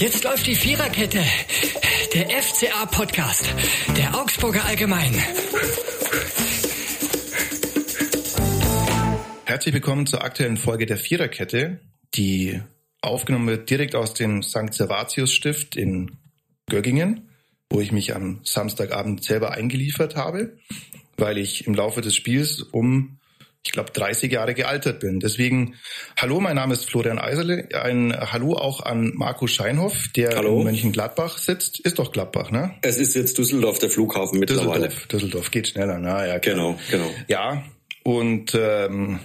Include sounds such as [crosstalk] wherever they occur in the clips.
Jetzt läuft die Viererkette. Der FCA-Podcast. Der Augsburger Allgemein. Herzlich willkommen zur aktuellen Folge der Viererkette, die aufgenommen wird direkt aus dem St. Servatius Stift in Göggingen, wo ich mich am Samstagabend selber eingeliefert habe, weil ich im Laufe des Spiels um ich glaube, 30 Jahre gealtert bin. Deswegen, hallo, mein Name ist Florian Eiserle. Ein Hallo auch an Marco Scheinhoff, der hallo. in Mönchengladbach sitzt. Ist doch Gladbach, ne? Es ist jetzt Düsseldorf, der Flughafen mittlerweile. Düsseldorf, Düsseldorf geht schneller, na ja. Klar. Genau, genau. Ja, und ähm,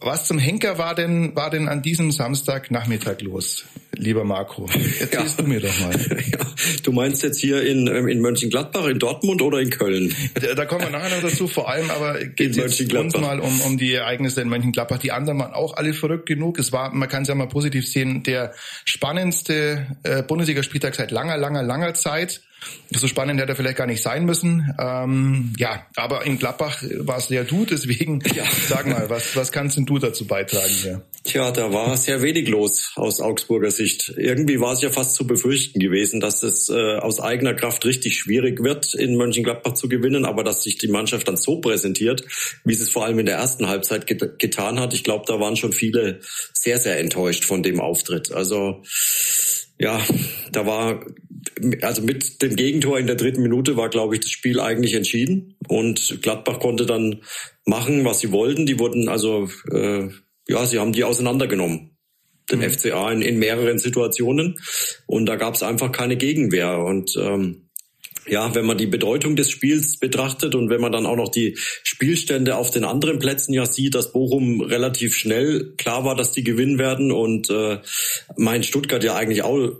was zum Henker war denn, war denn an diesem Samstagnachmittag los, lieber Marco? Erzählst ja. du mir doch mal. [laughs] Ja. Du meinst jetzt hier in, ähm, in Mönchengladbach, in Dortmund oder in Köln? Da, da kommen wir nachher noch dazu, vor allem aber geht es uns mal um, um die Ereignisse in Mönchengladbach. Die anderen waren auch alle verrückt genug. Es war, man kann es ja mal positiv sehen, der spannendste äh, Bundesligaspieltag seit langer, langer, langer Zeit. So spannend hätte er vielleicht gar nicht sein müssen. Ähm, ja, aber in Gladbach war es ja du, deswegen [laughs] ja. sag mal, was, was kannst denn du dazu beitragen hier? Tja, da war sehr wenig los aus Augsburger Sicht. Irgendwie war es ja fast zu befürchten gewesen, dass es äh, aus eigener Kraft richtig schwierig wird, in Mönchengladbach zu gewinnen, aber dass sich die Mannschaft dann so präsentiert, wie es es vor allem in der ersten Halbzeit get getan hat. Ich glaube, da waren schon viele sehr, sehr enttäuscht von dem Auftritt. Also ja, da war also mit dem Gegentor in der dritten Minute war, glaube ich, das Spiel eigentlich entschieden und Gladbach konnte dann machen, was sie wollten. Die wurden also, äh, ja, sie haben die auseinandergenommen, den mhm. FCA in, in mehreren Situationen und da gab es einfach keine Gegenwehr und ähm, ja, wenn man die Bedeutung des Spiels betrachtet und wenn man dann auch noch die Spielstände auf den anderen Plätzen ja sieht, dass Bochum relativ schnell klar war, dass die gewinnen werden und äh, mein Stuttgart ja eigentlich auch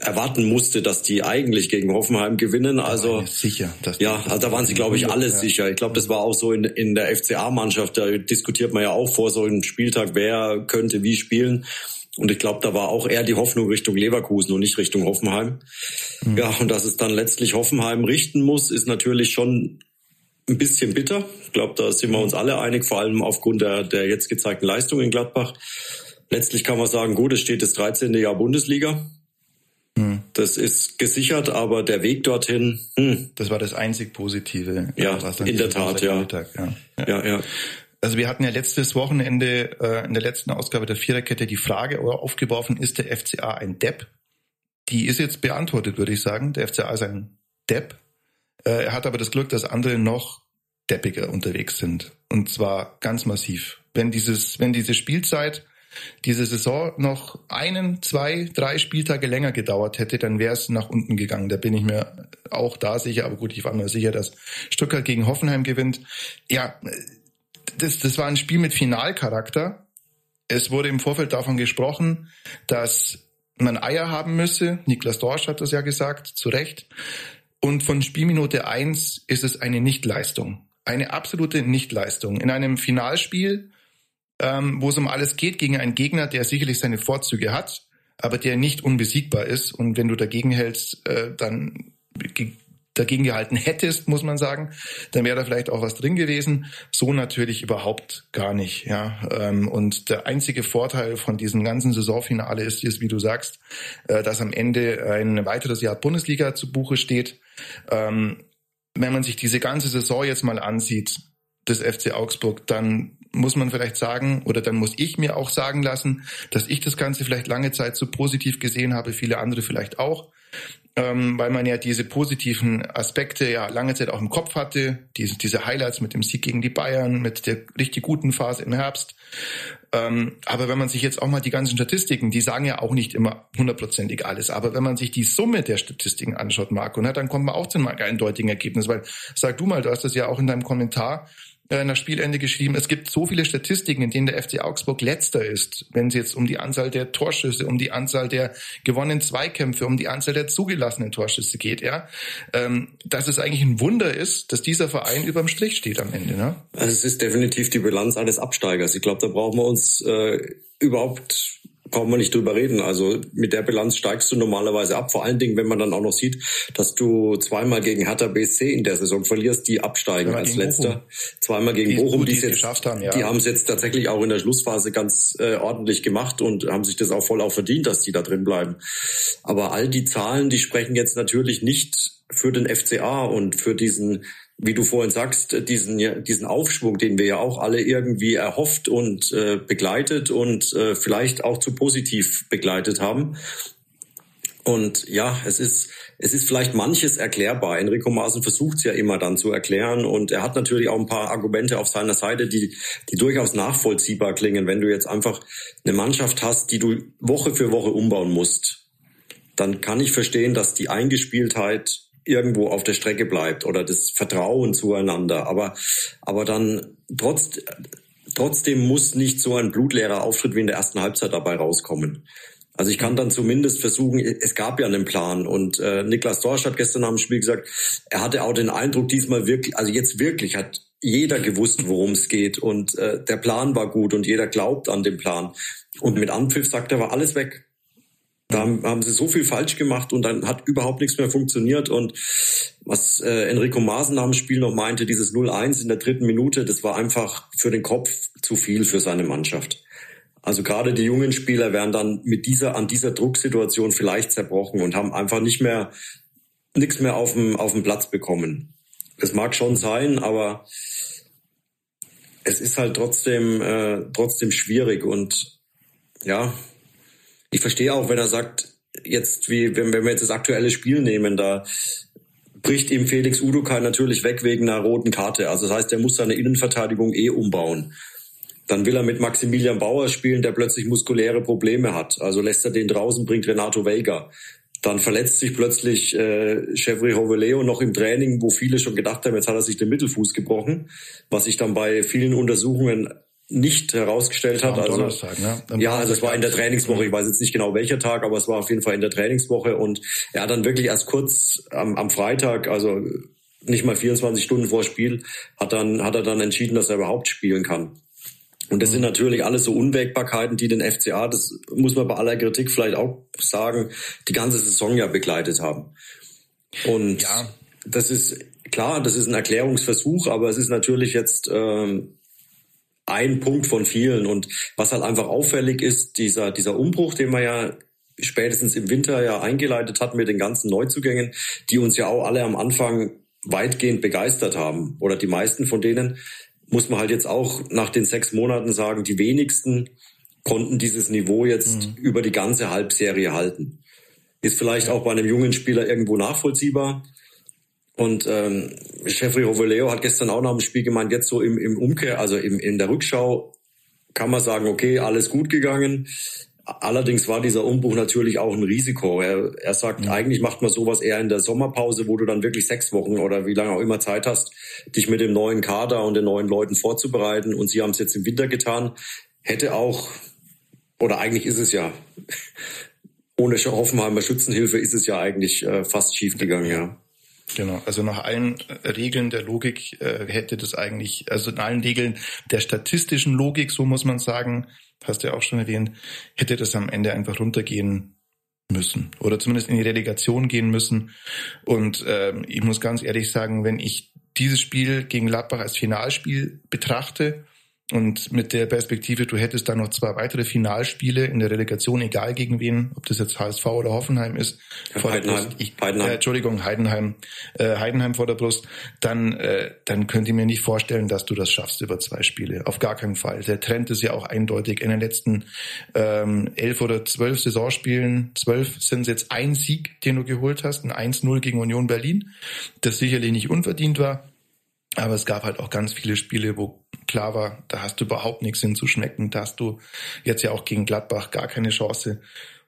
erwarten musste, dass die eigentlich gegen Hoffenheim gewinnen. Also sicher. ja, also da waren sie, glaube ich, alle ja. sicher. Ich glaube, das war auch so in, in der FCA-Mannschaft. Da diskutiert man ja auch vor so einem Spieltag, wer könnte wie spielen. Und ich glaube, da war auch eher die Hoffnung Richtung Leverkusen und nicht Richtung Hoffenheim. Mhm. Ja, und dass es dann letztlich Hoffenheim richten muss, ist natürlich schon ein bisschen bitter. Ich glaube, da sind wir uns alle einig, vor allem aufgrund der, der jetzt gezeigten Leistung in Gladbach. Letztlich kann man sagen, gut, es steht das 13. Jahr Bundesliga. Hm. Das ist gesichert, aber der Weg dorthin. Hm. Das war das einzig Positive. Ja, in der Tat, ja. ja. ja. ja, Also wir hatten ja letztes Wochenende äh, in der letzten Ausgabe der Viererkette die Frage aufgeworfen, ist der FCA ein Depp? Die ist jetzt beantwortet, würde ich sagen. Der FCA ist ein Depp. Äh, er hat aber das Glück, dass andere noch deppiger unterwegs sind. Und zwar ganz massiv. Wenn dieses, wenn diese Spielzeit diese Saison noch einen, zwei, drei Spieltage länger gedauert hätte, dann wäre es nach unten gegangen. Da bin ich mir auch da sicher. Aber gut, ich war mir sicher, dass Stuttgart gegen Hoffenheim gewinnt. Ja, das, das war ein Spiel mit Finalcharakter. Es wurde im Vorfeld davon gesprochen, dass man Eier haben müsse. Niklas Dorsch hat das ja gesagt, zu Recht. Und von Spielminute eins ist es eine Nichtleistung. Eine absolute Nichtleistung. In einem Finalspiel ähm, wo es um alles geht, gegen einen Gegner, der sicherlich seine Vorzüge hat, aber der nicht unbesiegbar ist. Und wenn du dagegen hältst, äh, dann dagegen gehalten hättest, muss man sagen, dann wäre da vielleicht auch was drin gewesen. So natürlich überhaupt gar nicht. Ja, ähm, und der einzige Vorteil von diesem ganzen Saisonfinale ist, ist wie du sagst, äh, dass am Ende ein weiteres Jahr Bundesliga zu Buche steht. Ähm, wenn man sich diese ganze Saison jetzt mal ansieht, des FC Augsburg, dann muss man vielleicht sagen, oder dann muss ich mir auch sagen lassen, dass ich das Ganze vielleicht lange Zeit so positiv gesehen habe, viele andere vielleicht auch, ähm, weil man ja diese positiven Aspekte ja lange Zeit auch im Kopf hatte, diese, diese Highlights mit dem Sieg gegen die Bayern, mit der richtig guten Phase im Herbst. Ähm, aber wenn man sich jetzt auch mal die ganzen Statistiken, die sagen ja auch nicht immer hundertprozentig alles, aber wenn man sich die Summe der Statistiken anschaut, Marco, ne, dann kommt man auch zu einem eindeutigen Ergebnis, weil sag du mal, du hast das ja auch in deinem Kommentar äh, nach Spielende geschrieben, es gibt so viele Statistiken, in denen der FC Augsburg letzter ist, wenn es jetzt um die Anzahl der Torschüsse, um die Anzahl der gewonnenen Zweikämpfe, um die Anzahl der zugelassenen Torschüsse geht, ja, ähm, dass es eigentlich ein Wunder ist, dass dieser Verein überm Strich steht am Ende. Ne? Also es ist definitiv die Bilanz eines Absteigers. Ich glaube, da brauchen wir uns äh, überhaupt brauchen wir nicht drüber reden. Also mit der Bilanz steigst du normalerweise ab. Vor allen Dingen, wenn man dann auch noch sieht, dass du zweimal gegen Hertha BSC in der Saison verlierst, die absteigen als letzter. Bochum. Zweimal gegen die Bochum, die, es jetzt, geschafft haben, ja. die haben es jetzt tatsächlich auch in der Schlussphase ganz äh, ordentlich gemacht und haben sich das auch voll auch verdient, dass die da drin bleiben. Aber all die Zahlen, die sprechen jetzt natürlich nicht für den FCA und für diesen wie du vorhin sagst, diesen, diesen Aufschwung, den wir ja auch alle irgendwie erhofft und äh, begleitet und äh, vielleicht auch zu positiv begleitet haben. Und ja, es ist, es ist vielleicht manches erklärbar. Enrico Maaßen versucht es ja immer dann zu erklären und er hat natürlich auch ein paar Argumente auf seiner Seite, die, die durchaus nachvollziehbar klingen. Wenn du jetzt einfach eine Mannschaft hast, die du Woche für Woche umbauen musst, dann kann ich verstehen, dass die Eingespieltheit irgendwo auf der Strecke bleibt oder das Vertrauen zueinander. Aber, aber dann trotz, trotzdem muss nicht so ein blutleerer Auftritt wie in der ersten Halbzeit dabei rauskommen. Also ich kann dann zumindest versuchen, es gab ja einen Plan und äh, Niklas Dorsch hat gestern dem Spiel gesagt, er hatte auch den Eindruck, diesmal wirklich, also jetzt wirklich hat jeder gewusst, worum es geht und äh, der Plan war gut und jeder glaubt an den Plan. Und mit Anpfiff sagt er, war alles weg. Da haben, haben, sie so viel falsch gemacht und dann hat überhaupt nichts mehr funktioniert. Und was äh, Enrico Maaßen nach dem Spiel noch meinte, dieses 0-1 in der dritten Minute, das war einfach für den Kopf zu viel für seine Mannschaft. Also gerade die jungen Spieler werden dann mit dieser, an dieser Drucksituation vielleicht zerbrochen und haben einfach nicht mehr, nichts mehr auf dem, auf dem Platz bekommen. Es mag schon sein, aber es ist halt trotzdem, äh, trotzdem schwierig und ja, ich verstehe auch, wenn er sagt, jetzt wie wenn, wenn wir jetzt das aktuelle Spiel nehmen, da bricht ihm Felix Udukai natürlich weg wegen einer roten Karte. Also das heißt, er muss seine Innenverteidigung eh umbauen. Dann will er mit Maximilian Bauer spielen, der plötzlich muskuläre Probleme hat. Also lässt er den draußen, bringt Renato Vega. Dann verletzt sich plötzlich äh, Chevry Hoveleo noch im Training, wo viele schon gedacht haben, jetzt hat er sich den Mittelfuß gebrochen, was sich dann bei vielen Untersuchungen nicht herausgestellt hat. Also, Donnerstag, ne? ja, also es war in der Trainingswoche. Ich weiß jetzt nicht genau welcher Tag, aber es war auf jeden Fall in der Trainingswoche und er hat dann wirklich erst kurz am, am Freitag, also nicht mal 24 Stunden vor Spiel, hat dann hat er dann entschieden, dass er überhaupt spielen kann. Und das sind mhm. natürlich alles so Unwägbarkeiten, die den FCA, das muss man bei aller Kritik vielleicht auch sagen, die ganze Saison ja begleitet haben. Und ja. das ist klar, das ist ein Erklärungsversuch, aber es ist natürlich jetzt ähm, ein Punkt von vielen. Und was halt einfach auffällig ist, dieser, dieser Umbruch, den man ja spätestens im Winter ja eingeleitet hat mit den ganzen Neuzugängen, die uns ja auch alle am Anfang weitgehend begeistert haben. Oder die meisten von denen, muss man halt jetzt auch nach den sechs Monaten sagen, die wenigsten konnten dieses Niveau jetzt mhm. über die ganze Halbserie halten. Ist vielleicht auch bei einem jungen Spieler irgendwo nachvollziehbar. Und ähm, Jeffrey Roveleo hat gestern auch nach dem Spiel gemeint, jetzt so im, im Umkehr, also im, in der Rückschau kann man sagen, okay, alles gut gegangen. Allerdings war dieser Umbruch natürlich auch ein Risiko. Er, er sagt, mhm. eigentlich macht man sowas eher in der Sommerpause, wo du dann wirklich sechs Wochen oder wie lange auch immer Zeit hast, dich mit dem neuen Kader und den neuen Leuten vorzubereiten. Und sie haben es jetzt im Winter getan. Hätte auch, oder eigentlich ist es ja, ohne Hoffenheimer Schützenhilfe ist es ja eigentlich äh, fast schief gegangen, ja. Genau, also nach allen äh, Regeln der Logik äh, hätte das eigentlich, also in allen Regeln der statistischen Logik, so muss man sagen, hast du ja auch schon erwähnt, hätte das am Ende einfach runtergehen müssen oder zumindest in die Relegation gehen müssen. Und äh, ich muss ganz ehrlich sagen, wenn ich dieses Spiel gegen Gladbach als Finalspiel betrachte, und mit der Perspektive, du hättest dann noch zwei weitere Finalspiele in der Relegation, egal gegen wen, ob das jetzt HSV oder Hoffenheim ist, ja, vor Heidenheim. der Brust, ich, Heidenheim. Äh, Entschuldigung, Heidenheim, äh, Heidenheim vor der Brust, dann, äh, dann könnt ihr mir nicht vorstellen, dass du das schaffst über zwei Spiele. Auf gar keinen Fall. Der Trend ist ja auch eindeutig. In den letzten ähm, elf oder zwölf Saisonspielen, zwölf sind es jetzt ein Sieg, den du geholt hast, ein 1-0 gegen Union Berlin, das sicherlich nicht unverdient war. Aber es gab halt auch ganz viele Spiele, wo klar war, da hast du überhaupt nichts hinzuschmecken. Da hast du jetzt ja auch gegen Gladbach gar keine Chance.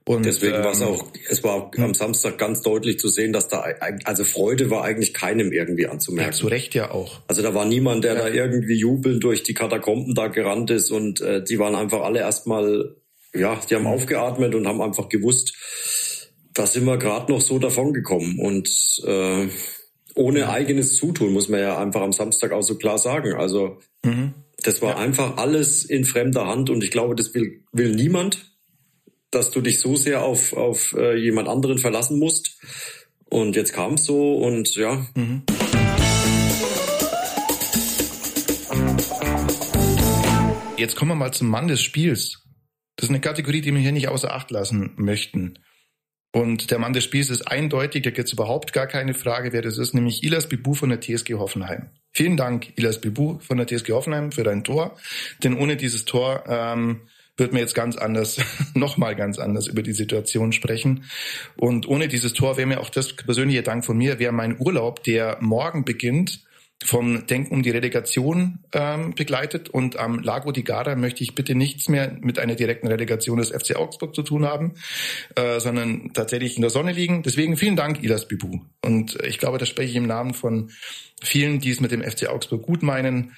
Und deswegen ähm, war es auch, es war am hm. Samstag ganz deutlich zu sehen, dass da, also Freude war eigentlich keinem irgendwie anzumerken. Ja, zu Recht ja auch. Also da war niemand, der ja. da irgendwie jubelnd durch die Katakomben da gerannt ist und äh, die waren einfach alle erstmal, ja, die haben mhm. aufgeatmet und haben einfach gewusst, da sind wir gerade noch so davongekommen und äh, ohne eigenes Zutun, muss man ja einfach am Samstag auch so klar sagen. Also mhm. das war ja. einfach alles in fremder Hand und ich glaube, das will, will niemand. dass du dich so sehr auf, auf äh, jemand anderen verlassen musst. Und jetzt kam es so und ja. Mhm. Jetzt kommen wir mal zum Mann des Spiels. Das ist eine Kategorie, die wir hier nicht außer Acht lassen möchten. Und der Mann des Spiels ist eindeutig, da gibt es überhaupt gar keine Frage, wer das ist, nämlich Ilas Bibu von der TSG Hoffenheim. Vielen Dank, Ilas Bibu von der TSG Hoffenheim, für dein Tor. Denn ohne dieses Tor ähm, wird mir jetzt ganz anders, [laughs] nochmal ganz anders über die Situation sprechen. Und ohne dieses Tor wäre mir auch das persönliche Dank von mir, wäre mein Urlaub, der morgen beginnt, vom Denken um die Relegation ähm, begleitet und am Lago di Garda möchte ich bitte nichts mehr mit einer direkten Relegation des FC Augsburg zu tun haben, äh, sondern tatsächlich in der Sonne liegen. Deswegen vielen Dank, Ilas Bibu. Und ich glaube, da spreche ich im Namen von vielen, die es mit dem FC Augsburg gut meinen.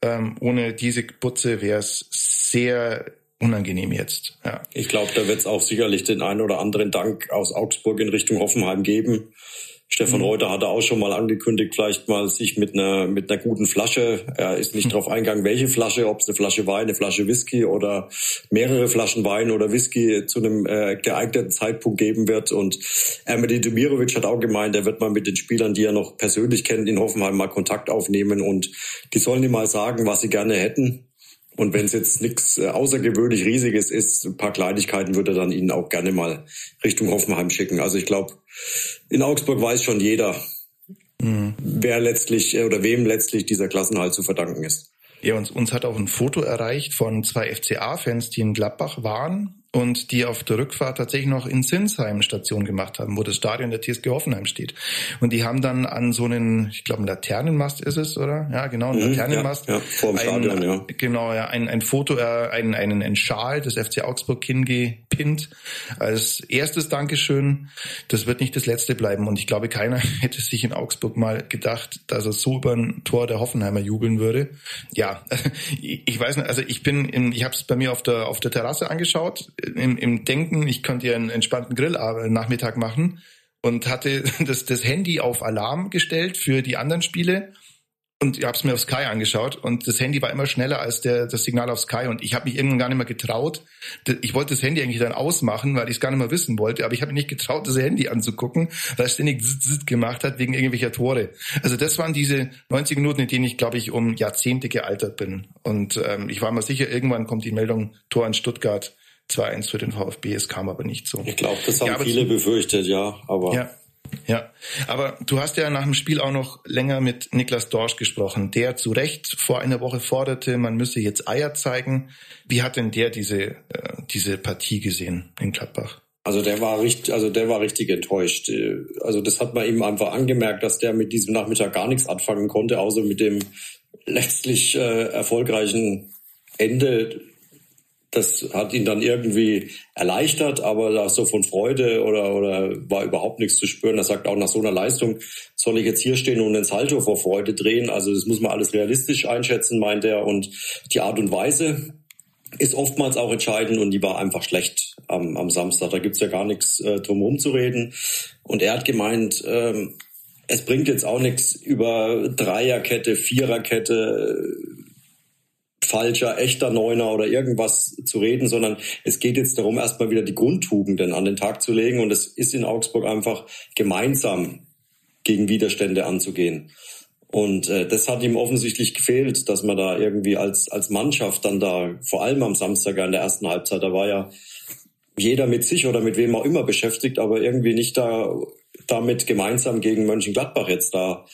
Ähm, ohne diese Putze wäre es sehr unangenehm jetzt. Ja. Ich glaube, da wird es auch sicherlich den einen oder anderen Dank aus Augsburg in Richtung Hoffenheim geben. Stefan mhm. Reuter hatte auch schon mal angekündigt, vielleicht mal sich mit einer mit einer guten Flasche. Er ist nicht mhm. darauf eingegangen, welche Flasche, ob es eine Flasche Wein, eine Flasche Whisky oder mehrere Flaschen Wein oder Whisky zu einem äh, geeigneten Zeitpunkt geben wird. Und Ermedi Demirovic hat auch gemeint, er wird mal mit den Spielern, die er noch persönlich kennt, in Hoffenheim mal Kontakt aufnehmen und die sollen ihm mal sagen, was sie gerne hätten. Und wenn es jetzt nichts äh, außergewöhnlich Riesiges ist, ein paar Kleinigkeiten würde er dann Ihnen auch gerne mal Richtung Hoffenheim schicken. Also ich glaube, in Augsburg weiß schon jeder, mhm. wer letztlich äh, oder wem letztlich dieser Klassenhalt zu verdanken ist. Ja, uns, uns hat auch ein Foto erreicht von zwei FCA-Fans, die in Gladbach waren und die auf der Rückfahrt tatsächlich noch in Sinsheim Station gemacht haben, wo das Stadion der TSG Hoffenheim steht. Und die haben dann an so einen, ich glaube, einen Laternenmast ist es, oder? Ja, genau, ein mhm, Laternenmast. Ja, ja, vor dem Stadion, ein, ja. Genau, ja, ein, ein Foto, äh, ein, einen, einen Schal des FC Augsburg hingepinnt als erstes Dankeschön. Das wird nicht das letzte bleiben. Und ich glaube, keiner [laughs] hätte sich in Augsburg mal gedacht, dass er so über ein Tor der Hoffenheimer jubeln würde. Ja, [laughs] ich weiß nicht, also ich bin, in, ich habe es bei mir auf der auf der Terrasse angeschaut im, im Denken, ich könnte ja einen entspannten Grill-Nachmittag machen und hatte [laughs] das, das Handy auf Alarm gestellt für die anderen Spiele und ich habe es mir auf Sky angeschaut und das Handy war immer schneller als der, das Signal auf Sky und ich habe mich irgendwann gar nicht mehr getraut. Ich wollte das Handy eigentlich dann ausmachen, weil ich es gar nicht mehr wissen wollte, aber ich habe mich nicht getraut, das Handy anzugucken, weil es ständig zit gemacht hat wegen irgendwelcher Tore. Also das waren diese 90 Minuten, in denen ich, glaube ich, um Jahrzehnte gealtert bin. Und ähm, ich war mir sicher, irgendwann kommt die Meldung Tor in Stuttgart. 2-1 für den VfB. Es kam aber nicht so. Ich glaube, das haben ja, viele befürchtet, ja. Aber ja. Ja, aber du hast ja nach dem Spiel auch noch länger mit Niklas Dorsch gesprochen, der zu Recht vor einer Woche forderte, man müsse jetzt Eier zeigen. Wie hat denn der diese, äh, diese Partie gesehen in Gladbach? Also der war richtig, also der war richtig enttäuscht. Also das hat man ihm einfach angemerkt, dass der mit diesem Nachmittag gar nichts anfangen konnte, außer mit dem letztlich äh, erfolgreichen Ende das hat ihn dann irgendwie erleichtert, aber so von Freude oder, oder war überhaupt nichts zu spüren. Er sagt auch nach so einer Leistung soll ich jetzt hier stehen und den Salto vor Freude drehen. Also das muss man alles realistisch einschätzen, meint er. Und die Art und Weise ist oftmals auch entscheidend und die war einfach schlecht am, am Samstag. Da gibt's ja gar nichts äh, drum zu reden. Und er hat gemeint, ähm, es bringt jetzt auch nichts über Dreierkette, Viererkette, falscher, echter Neuner oder irgendwas zu reden, sondern es geht jetzt darum, erstmal wieder die Grundtugenden an den Tag zu legen. Und es ist in Augsburg einfach gemeinsam gegen Widerstände anzugehen. Und äh, das hat ihm offensichtlich gefehlt, dass man da irgendwie als, als Mannschaft dann da, vor allem am Samstag in der ersten Halbzeit, da war ja jeder mit sich oder mit wem auch immer beschäftigt, aber irgendwie nicht da damit gemeinsam gegen Mönchengladbach jetzt da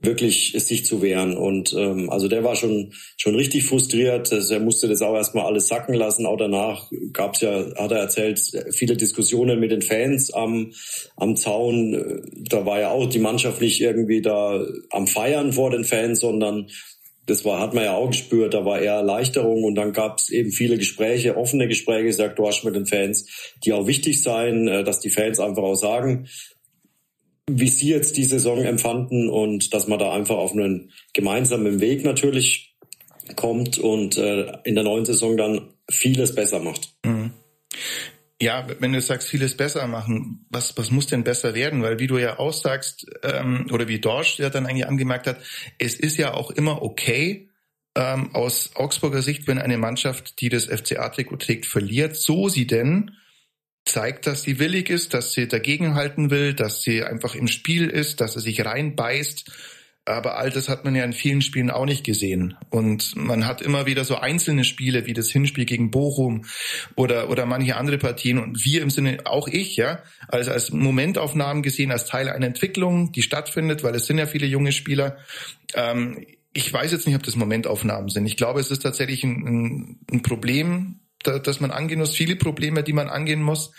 wirklich sich zu wehren. Und ähm, also der war schon schon richtig frustriert. Er musste das auch erstmal alles sacken lassen. Auch danach gab es ja, hat er erzählt, viele Diskussionen mit den Fans am, am Zaun. Da war ja auch die Mannschaft nicht irgendwie da am Feiern vor den Fans, sondern das war, hat man ja auch gespürt, da war eher Erleichterung und dann gab es eben viele Gespräche, offene Gespräche, sagt Dorsch mit den Fans, die auch wichtig seien, äh, dass die Fans einfach auch sagen, wie Sie jetzt die Saison empfanden und dass man da einfach auf einen gemeinsamen Weg natürlich kommt und äh, in der neuen Saison dann vieles besser macht. Mhm. Ja, wenn du sagst, vieles besser machen, was, was muss denn besser werden? Weil wie du ja aussagst, ähm, oder wie Dorsch ja dann eigentlich angemerkt hat, es ist ja auch immer okay, ähm, aus Augsburger Sicht, wenn eine Mannschaft, die das FCA-Trikot trägt, verliert, so sie denn zeigt, dass sie willig ist, dass sie dagegenhalten will, dass sie einfach im Spiel ist, dass sie sich reinbeißt. Aber all das hat man ja in vielen Spielen auch nicht gesehen. Und man hat immer wieder so einzelne Spiele wie das Hinspiel gegen Bochum oder, oder manche andere Partien. Und wir im Sinne, auch ich, ja, als, als Momentaufnahmen gesehen, als Teil einer Entwicklung, die stattfindet, weil es sind ja viele junge Spieler. Ähm, ich weiß jetzt nicht, ob das Momentaufnahmen sind. Ich glaube, es ist tatsächlich ein, ein, ein Problem, dass man angehen muss, viele Probleme, die man angehen muss.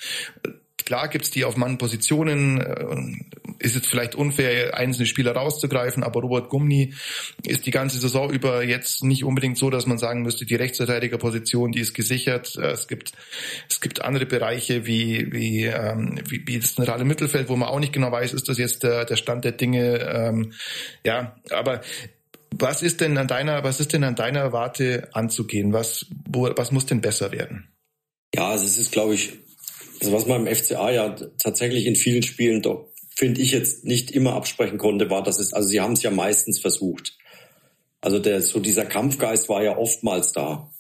Klar gibt's die auf Mannpositionen, äh, ist jetzt vielleicht unfair, einzelne Spieler rauszugreifen, aber Robert Gumni ist die ganze Saison über jetzt nicht unbedingt so, dass man sagen müsste, die Rechtsverteidigerposition, die ist gesichert. Äh, es gibt, es gibt andere Bereiche wie, wie, ähm, wie, wie das zentrale Mittelfeld, wo man auch nicht genau weiß, ist das jetzt der, der Stand der Dinge. Ähm, ja, aber was ist denn an deiner, was ist denn an deiner Warte anzugehen? Was, wo, was muss denn besser werden? Ja, also es ist, glaube ich, also was man im FCA ja tatsächlich in vielen Spielen doch, finde ich jetzt nicht immer absprechen konnte, war, dass es, also sie haben es ja meistens versucht. Also der, so dieser Kampfgeist war ja oftmals da.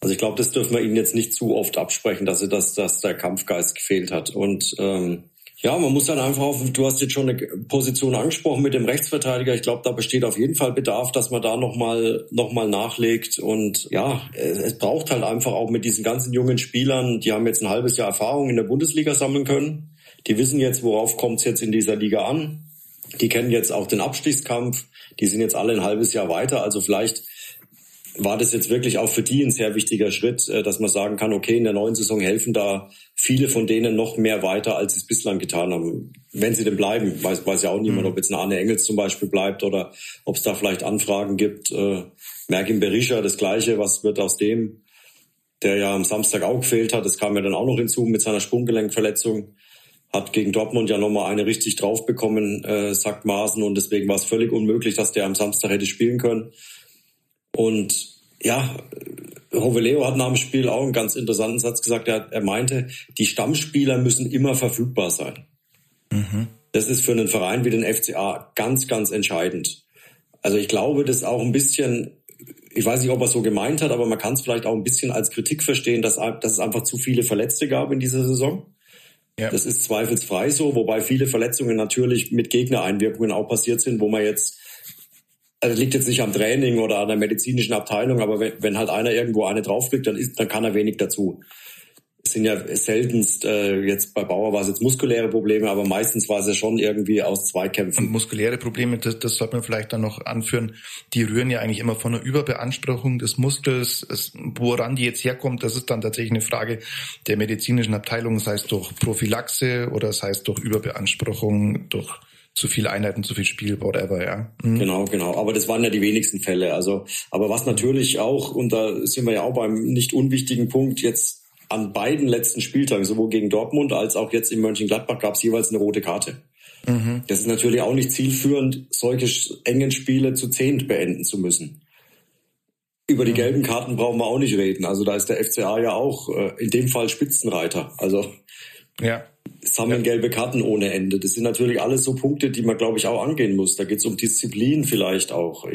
Also ich glaube, das dürfen wir ihnen jetzt nicht zu oft absprechen, dass sie das, dass der Kampfgeist gefehlt hat. Und ähm, ja, man muss dann einfach auf, du hast jetzt schon eine Position angesprochen mit dem Rechtsverteidiger. Ich glaube, da besteht auf jeden Fall Bedarf, dass man da nochmal noch mal nachlegt. Und ja, es braucht halt einfach auch mit diesen ganzen jungen Spielern, die haben jetzt ein halbes Jahr Erfahrung in der Bundesliga sammeln können. Die wissen jetzt, worauf kommt es jetzt in dieser Liga an. Die kennen jetzt auch den Abstiegskampf. Die sind jetzt alle ein halbes Jahr weiter. Also vielleicht war das jetzt wirklich auch für die ein sehr wichtiger Schritt, äh, dass man sagen kann, okay, in der neuen Saison helfen da viele von denen noch mehr weiter, als sie es bislang getan haben. Wenn sie denn bleiben, weiß, weiß ja auch niemand, mhm. ob jetzt eine Arne Engels zum Beispiel bleibt oder ob es da vielleicht Anfragen gibt. Äh, Merkin Berisha, das Gleiche, was wird aus dem, der ja am Samstag auch gefehlt hat, das kam ja dann auch noch hinzu mit seiner Sprunggelenkverletzung hat gegen Dortmund ja nochmal eine richtig drauf bekommen, äh, sagt Maaßen, und deswegen war es völlig unmöglich, dass der am Samstag hätte spielen können. Und ja, Roveleo hat nach dem Spiel auch einen ganz interessanten Satz gesagt. Er, er meinte, die Stammspieler müssen immer verfügbar sein. Mhm. Das ist für einen Verein wie den FCA ganz, ganz entscheidend. Also ich glaube, das auch ein bisschen, ich weiß nicht, ob er so gemeint hat, aber man kann es vielleicht auch ein bisschen als Kritik verstehen, dass, dass es einfach zu viele Verletzte gab in dieser Saison. Ja. Das ist zweifelsfrei so, wobei viele Verletzungen natürlich mit Gegnereinwirkungen auch passiert sind, wo man jetzt also liegt jetzt nicht am Training oder an der medizinischen Abteilung, aber wenn, wenn halt einer irgendwo eine draufkriegt, dann ist, dann kann er wenig dazu. Es sind ja seltenst, äh, jetzt bei Bauer war es jetzt muskuläre Probleme, aber meistens war es ja schon irgendwie aus Zweikämpfen. Und muskuläre Probleme, das, das sollte man vielleicht dann noch anführen, die rühren ja eigentlich immer von einer Überbeanspruchung des Muskels. Es, woran die jetzt herkommt, das ist dann tatsächlich eine Frage der medizinischen Abteilung, sei es durch Prophylaxe oder sei es durch Überbeanspruchung, durch zu viele Einheiten, zu viel Spiel, whatever, ja. Mhm. Genau, genau. Aber das waren ja die wenigsten Fälle. Also, aber was natürlich auch, und da sind wir ja auch beim nicht unwichtigen Punkt, jetzt an beiden letzten Spieltagen, sowohl gegen Dortmund als auch jetzt in Mönchengladbach, gab es jeweils eine rote Karte. Mhm. Das ist natürlich auch nicht zielführend, solche engen Spiele zu zehnt beenden zu müssen. Über die mhm. gelben Karten brauchen wir auch nicht reden. Also da ist der FCA ja auch äh, in dem Fall Spitzenreiter. Also ja sammeln gelbe Karten ohne Ende. Das sind natürlich alles so Punkte, die man, glaube ich, auch angehen muss. Da geht es um Disziplin vielleicht auch.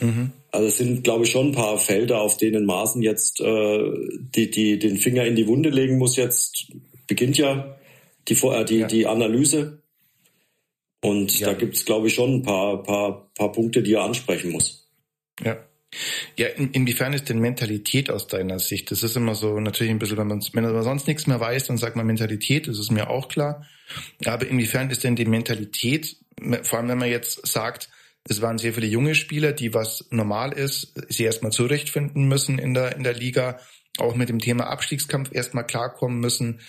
Mhm. Also es sind, glaube ich, schon ein paar Felder, auf denen Maaßen jetzt äh, die, die, den Finger in die Wunde legen muss. Jetzt beginnt ja die, äh, die, ja. die Analyse. Und ja. da gibt es, glaube ich, schon ein paar, paar, paar Punkte, die er ansprechen muss. Ja. Ja, in, inwiefern ist denn Mentalität aus deiner Sicht? Das ist immer so natürlich ein bisschen, wenn man, wenn man sonst nichts mehr weiß, dann sagt man Mentalität, das ist mir auch klar. Aber inwiefern ist denn die Mentalität, vor allem wenn man jetzt sagt, es waren sehr viele junge Spieler, die was normal ist, sie erstmal zurechtfinden müssen in der, in der Liga, auch mit dem Thema Abstiegskampf erstmal klarkommen müssen.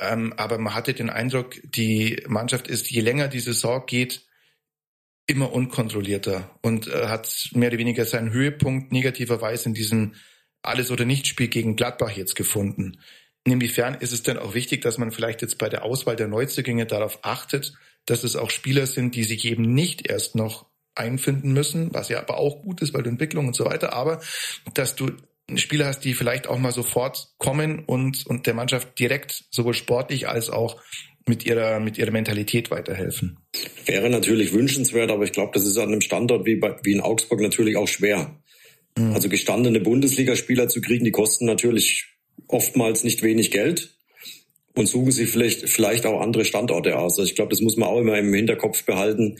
Ähm, aber man hatte den Eindruck, die Mannschaft ist, je länger die Saison geht, immer unkontrollierter und äh, hat mehr oder weniger seinen Höhepunkt negativerweise in diesem Alles- oder Nicht-Spiel gegen Gladbach jetzt gefunden. Inwiefern ist es denn auch wichtig, dass man vielleicht jetzt bei der Auswahl der Neuzugänge darauf achtet, dass es auch Spieler sind, die sich eben nicht erst noch einfinden müssen, was ja aber auch gut ist, weil du Entwicklung und so weiter, aber dass du Spieler hast, die vielleicht auch mal sofort kommen und, und der Mannschaft direkt sowohl sportlich als auch mit ihrer, mit ihrer Mentalität weiterhelfen. Wäre natürlich wünschenswert, aber ich glaube, das ist an einem Standort wie, bei, wie in Augsburg natürlich auch schwer. Mhm. Also gestandene Bundesligaspieler zu kriegen, die kosten natürlich oftmals nicht wenig Geld. und suchen sie vielleicht, vielleicht auch andere Standorte aus. Also ich glaube, das muss man auch immer im Hinterkopf behalten.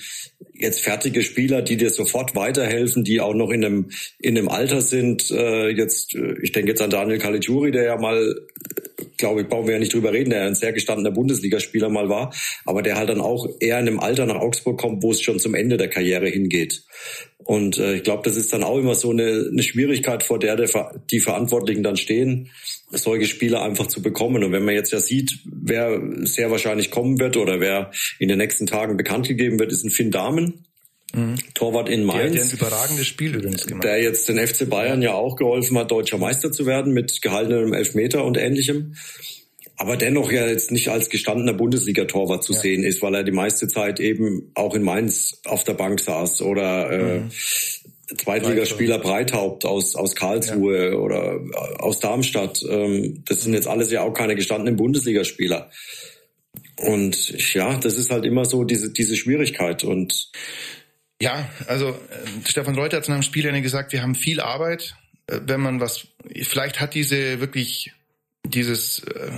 Jetzt fertige Spieler, die dir sofort weiterhelfen, die auch noch in einem, in einem Alter sind. Äh, jetzt, äh, ich denke jetzt an Daniel Caligiuri, der ja mal, glaube ich, brauchen wir ja nicht drüber reden, der ein sehr gestandener Bundesligaspieler mal war, aber der halt dann auch eher in einem Alter nach Augsburg kommt, wo es schon zum Ende der Karriere hingeht. Und äh, ich glaube, das ist dann auch immer so eine, eine Schwierigkeit, vor der, der die Verantwortlichen dann stehen solche Spieler einfach zu bekommen. Und wenn man jetzt ja sieht, wer sehr wahrscheinlich kommen wird oder wer in den nächsten Tagen bekannt gegeben wird, ist ein Finn Dahmen. Mhm. Torwart in Mainz. Der, der ein überragendes Spiel übrigens gemacht. Der jetzt den FC Bayern ja auch geholfen hat, deutscher Meister zu werden mit gehaltenem Elfmeter und ähnlichem. Aber dennoch ja jetzt nicht als gestandener Bundesliga-Torwart zu ja. sehen ist, weil er die meiste Zeit eben auch in Mainz auf der Bank saß oder äh, mhm. Zweitligaspieler Breithaupt aus, aus Karlsruhe ja. oder aus Darmstadt. Ähm, das sind jetzt alles ja auch keine gestandenen Bundesligaspieler. Und ja, das ist halt immer so diese, diese Schwierigkeit. Und ja, also äh, Stefan Reuter hat nach dem Spiel gesagt, wir haben viel Arbeit. Äh, wenn man was, vielleicht hat diese wirklich dieses, äh,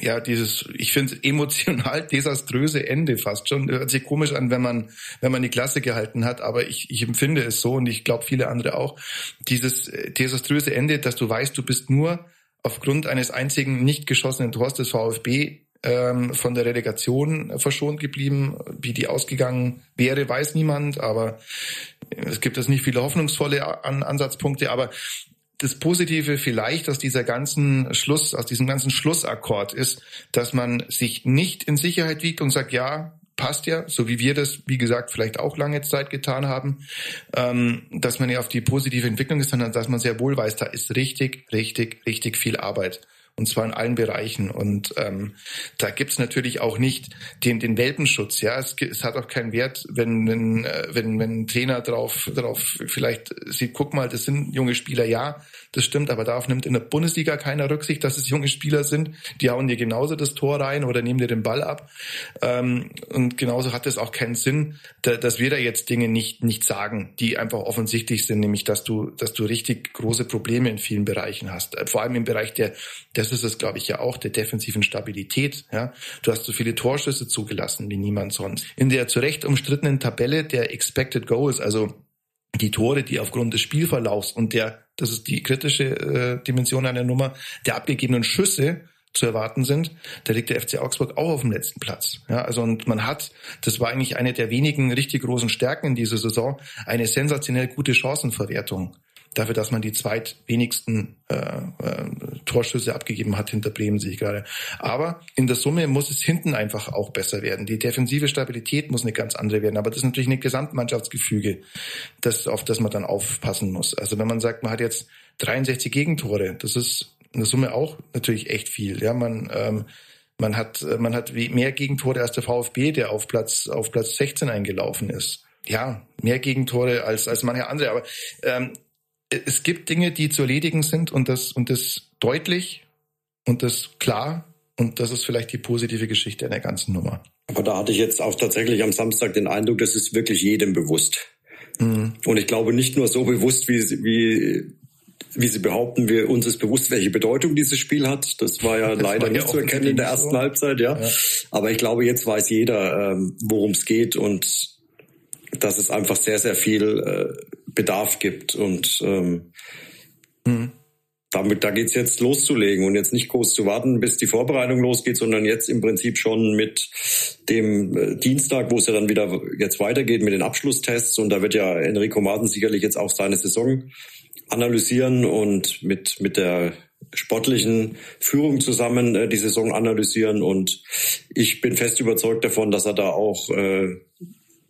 ja, dieses, ich finde [laughs] emotional desaströse Ende fast schon. Hört sich komisch an, wenn man, wenn man die Klasse gehalten hat, aber ich, ich empfinde es so und ich glaube viele andere auch. Dieses äh, desaströse Ende, dass du weißt, du bist nur aufgrund eines einzigen nicht geschossenen Tors des VfB ähm, von der Relegation verschont geblieben. Wie die ausgegangen wäre, weiß niemand, aber es gibt jetzt nicht viele hoffnungsvolle Ansatzpunkte, aber das Positive vielleicht aus dieser ganzen Schluss, aus diesem ganzen Schlussakkord ist, dass man sich nicht in Sicherheit wiegt und sagt, ja, passt ja, so wie wir das, wie gesagt, vielleicht auch lange Zeit getan haben, ähm, dass man ja auf die positive Entwicklung ist, sondern dass man sehr wohl weiß, da ist richtig, richtig, richtig viel Arbeit und zwar in allen Bereichen. Und ähm, da gibt's natürlich auch nicht den, den Welpenschutz. Ja, es, es hat auch keinen Wert, wenn, wenn, äh, wenn, wenn ein Trainer drauf, drauf vielleicht sieht, guck mal, das sind junge Spieler, ja, das stimmt, aber darauf nimmt in der Bundesliga keiner Rücksicht, dass es junge Spieler sind. Die hauen dir genauso das Tor rein oder nehmen dir den Ball ab. Ähm, und genauso hat es auch keinen Sinn, da, dass wir da jetzt Dinge nicht, nicht sagen, die einfach offensichtlich sind, nämlich dass du, dass du richtig große Probleme in vielen Bereichen hast. Vor allem im Bereich der, das ist es, glaube ich, ja auch, der defensiven Stabilität. Ja, Du hast so viele Torschüsse zugelassen wie niemand sonst. In der zu Recht umstrittenen Tabelle der Expected Goals, also die Tore, die aufgrund des Spielverlaufs und der, das ist die kritische äh, Dimension einer Nummer, der abgegebenen Schüsse zu erwarten sind, da liegt der FC Augsburg auch auf dem letzten Platz. Ja, also und man hat, das war eigentlich eine der wenigen richtig großen Stärken in dieser Saison, eine sensationell gute Chancenverwertung dafür, dass man die zweitwenigsten äh, äh, Torschüsse abgegeben hat hinter Bremen, sehe ich gerade. Aber in der Summe muss es hinten einfach auch besser werden. Die defensive Stabilität muss eine ganz andere werden. Aber das ist natürlich ein Gesamtmannschaftsgefüge, das, auf das man dann aufpassen muss. Also wenn man sagt, man hat jetzt 63 Gegentore, das ist in der Summe auch natürlich echt viel. Ja, man ähm, man hat man hat mehr Gegentore als der VfB, der auf Platz auf Platz 16 eingelaufen ist ja, mehr Gegentore als, als manche andere. Aber ähm, es gibt Dinge, die zu erledigen sind und das, und das deutlich und das klar. Und das ist vielleicht die positive Geschichte der ganzen Nummer. Aber da hatte ich jetzt auch tatsächlich am Samstag den Eindruck, das ist wirklich jedem bewusst. Mhm. Und ich glaube nicht nur so bewusst, wie, wie, wie Sie behaupten, wir uns ist bewusst, welche Bedeutung dieses Spiel hat. Das war ja [laughs] das leider war nicht zu erkennen in der ersten so. Halbzeit, ja. ja. Aber ich glaube, jetzt weiß jeder, ähm, worum es geht und dass es einfach sehr, sehr viel äh, Bedarf gibt. Und ähm, mhm. damit, da geht's jetzt loszulegen und jetzt nicht groß zu warten, bis die Vorbereitung losgeht, sondern jetzt im Prinzip schon mit dem äh, Dienstag, wo es ja dann wieder jetzt weitergeht mit den Abschlusstests. Und da wird ja Enrico Martin sicherlich jetzt auch seine Saison analysieren und mit, mit der sportlichen Führung zusammen äh, die Saison analysieren. Und ich bin fest überzeugt davon, dass er da auch äh,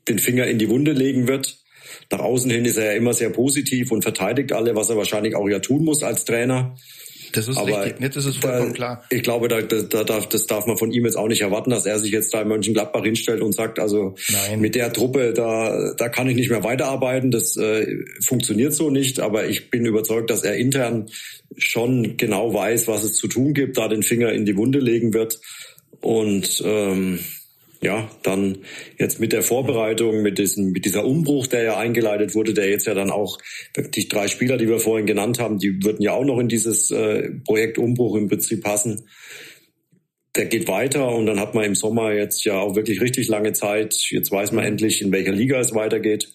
den Finger in die Wunde legen wird. Nach außen hin ist er ja immer sehr positiv und verteidigt alle, was er wahrscheinlich auch ja tun muss als Trainer. Das ist Aber richtig, nicht? das ist vollkommen da, klar. Ich glaube, da, da, da, das darf man von ihm jetzt auch nicht erwarten, dass er sich jetzt da in Mönchengladbach hinstellt und sagt, also Nein. mit der Truppe, da, da kann ich nicht mehr weiterarbeiten, das äh, funktioniert so nicht. Aber ich bin überzeugt, dass er intern schon genau weiß, was es zu tun gibt, da den Finger in die Wunde legen wird. Und ähm, ja, dann jetzt mit der Vorbereitung, mit diesem, mit dieser Umbruch, der ja eingeleitet wurde, der jetzt ja dann auch, die drei Spieler, die wir vorhin genannt haben, die würden ja auch noch in dieses äh, Projekt Umbruch im Prinzip passen. der geht weiter und dann hat man im Sommer jetzt ja auch wirklich richtig lange Zeit. Jetzt weiß man endlich, in welcher Liga es weitergeht.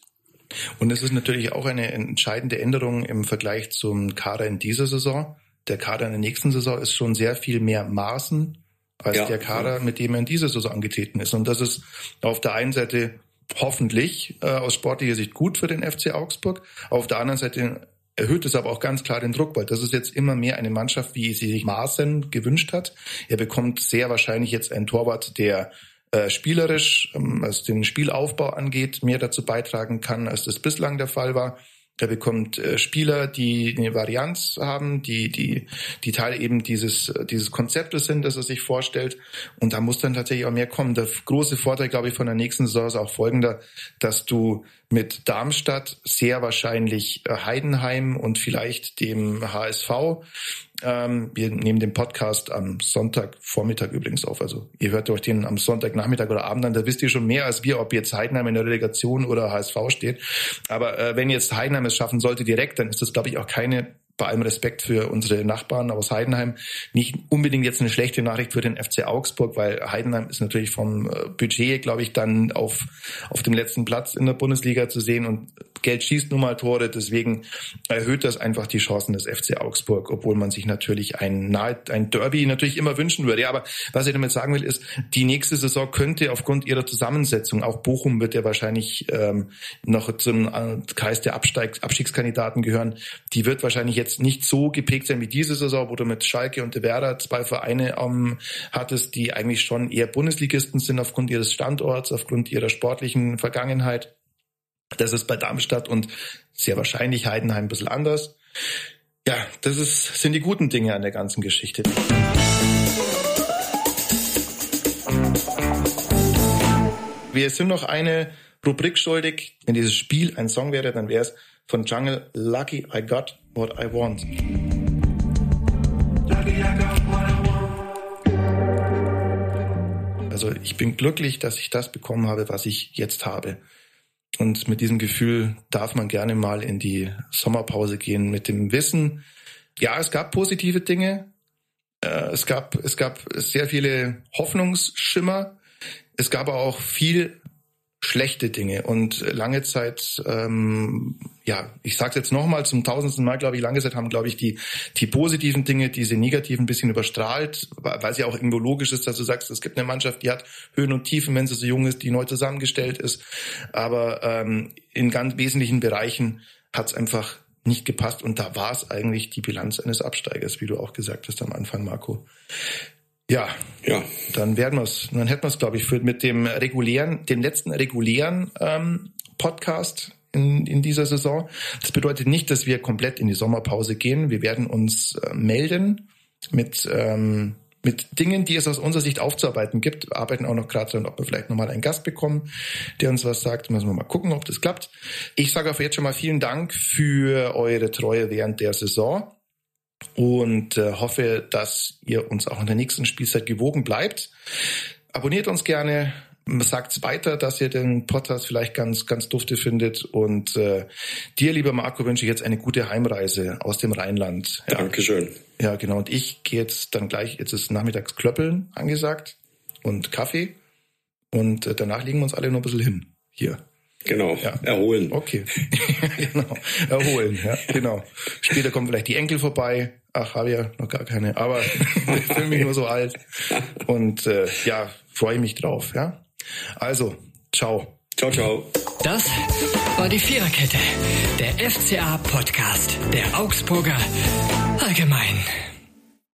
Und es ist natürlich auch eine entscheidende Änderung im Vergleich zum Kader in dieser Saison. Der Kader in der nächsten Saison ist schon sehr viel mehr Maßen als ja. der Kader, mit dem er in dieser Saison angetreten ist. Und das ist auf der einen Seite hoffentlich äh, aus sportlicher Sicht gut für den FC Augsburg. Auf der anderen Seite erhöht es aber auch ganz klar den Druck, weil das ist jetzt immer mehr eine Mannschaft, wie sie sich Maaßen gewünscht hat. Er bekommt sehr wahrscheinlich jetzt einen Torwart, der äh, spielerisch, ähm, was den Spielaufbau angeht, mehr dazu beitragen kann, als das bislang der Fall war. Er bekommt äh, Spieler, die eine Varianz haben, die, die, die Teil eben dieses, dieses Konzeptes sind, das er sich vorstellt. Und da muss dann tatsächlich auch mehr kommen. Der große Vorteil, glaube ich, von der nächsten Saison ist auch folgender, dass du mit Darmstadt sehr wahrscheinlich äh, Heidenheim und vielleicht dem HSV ähm, wir nehmen den Podcast am Sonntagvormittag übrigens auf. Also ihr hört euch den am Sonntagnachmittag oder Abend an. Da wisst ihr schon mehr als wir, ob jetzt Heidenheim in der Relegation oder HSV steht. Aber äh, wenn jetzt Heidenheim es schaffen sollte direkt, dann ist das, glaube ich, auch keine bei allem Respekt für unsere Nachbarn aus Heidenheim, nicht unbedingt jetzt eine schlechte Nachricht für den FC Augsburg, weil Heidenheim ist natürlich vom äh, Budget, glaube ich, dann auf, auf dem letzten Platz in der Bundesliga zu sehen und Geld schießt nun mal Tore, deswegen erhöht das einfach die Chancen des FC Augsburg, obwohl man sich natürlich ein, ein Derby natürlich immer wünschen würde. Ja, aber was ich damit sagen will, ist, die nächste Saison könnte aufgrund ihrer Zusammensetzung, auch Bochum wird ja wahrscheinlich ähm, noch zum äh, Kreis der Absteig, Abstiegskandidaten gehören, die wird wahrscheinlich jetzt nicht so geprägt sein wie diese Saison, wo du mit Schalke und De Werder zwei Vereine ähm, hattest, die eigentlich schon eher Bundesligisten sind aufgrund ihres Standorts, aufgrund ihrer sportlichen Vergangenheit. Das ist bei Darmstadt und sehr wahrscheinlich Heidenheim ein bisschen anders. Ja, das ist, sind die guten Dinge an der ganzen Geschichte. Wir sind noch eine Rubrik schuldig. Wenn dieses Spiel ein Song wäre, dann wäre es von Jungle Lucky I Got What I Want. Also ich bin glücklich, dass ich das bekommen habe, was ich jetzt habe. Und mit diesem Gefühl darf man gerne mal in die Sommerpause gehen mit dem Wissen, ja, es gab positive Dinge, äh, es gab, es gab sehr viele Hoffnungsschimmer, es gab auch viel schlechte Dinge. Und lange Zeit, ähm, ja, ich sage jetzt nochmal zum tausendsten Mal, glaube ich, lange Zeit haben, glaube ich, die die positiven Dinge, diese negativen ein bisschen überstrahlt, weil es ja auch irgendwo logisch ist, dass du sagst, es gibt eine Mannschaft, die hat Höhen und Tiefen, wenn sie so jung ist, die neu zusammengestellt ist, aber ähm, in ganz wesentlichen Bereichen hat es einfach nicht gepasst. Und da war es eigentlich die Bilanz eines Absteigers, wie du auch gesagt hast am Anfang, Marco. Ja, ja. Dann werden wir es, dann hätten wir es, glaube ich, für mit dem regulären, dem letzten regulären ähm, Podcast in, in dieser Saison. Das bedeutet nicht, dass wir komplett in die Sommerpause gehen. Wir werden uns äh, melden mit ähm, mit Dingen, die es aus unserer Sicht aufzuarbeiten gibt. Wir arbeiten auch noch gerade daran, ob wir vielleicht nochmal einen Gast bekommen, der uns was sagt. Müssen wir mal gucken, ob das klappt. Ich sage auf jetzt schon mal vielen Dank für eure Treue während der Saison und äh, hoffe, dass ihr uns auch in der nächsten Spielzeit gewogen bleibt. Abonniert uns gerne, sagt weiter, dass ihr den Podcast vielleicht ganz, ganz dufte findet. Und äh, dir, lieber Marco, wünsche ich jetzt eine gute Heimreise aus dem Rheinland. Ja. Dankeschön. Ja, genau. Und ich gehe jetzt dann gleich, jetzt ist nachmittags Klöppeln angesagt und Kaffee. Und äh, danach legen wir uns alle noch ein bisschen hin. Hier. Genau, ja. erholen. Okay, [laughs] genau, erholen, ja, genau. Später kommen vielleicht die Enkel vorbei. Ach, habe ja noch gar keine, aber ich fühle mich nur so alt. Und äh, ja, freue mich drauf, ja. Also, ciao. Ciao, ciao. Das war die Viererkette, der FCA-Podcast der Augsburger Allgemein.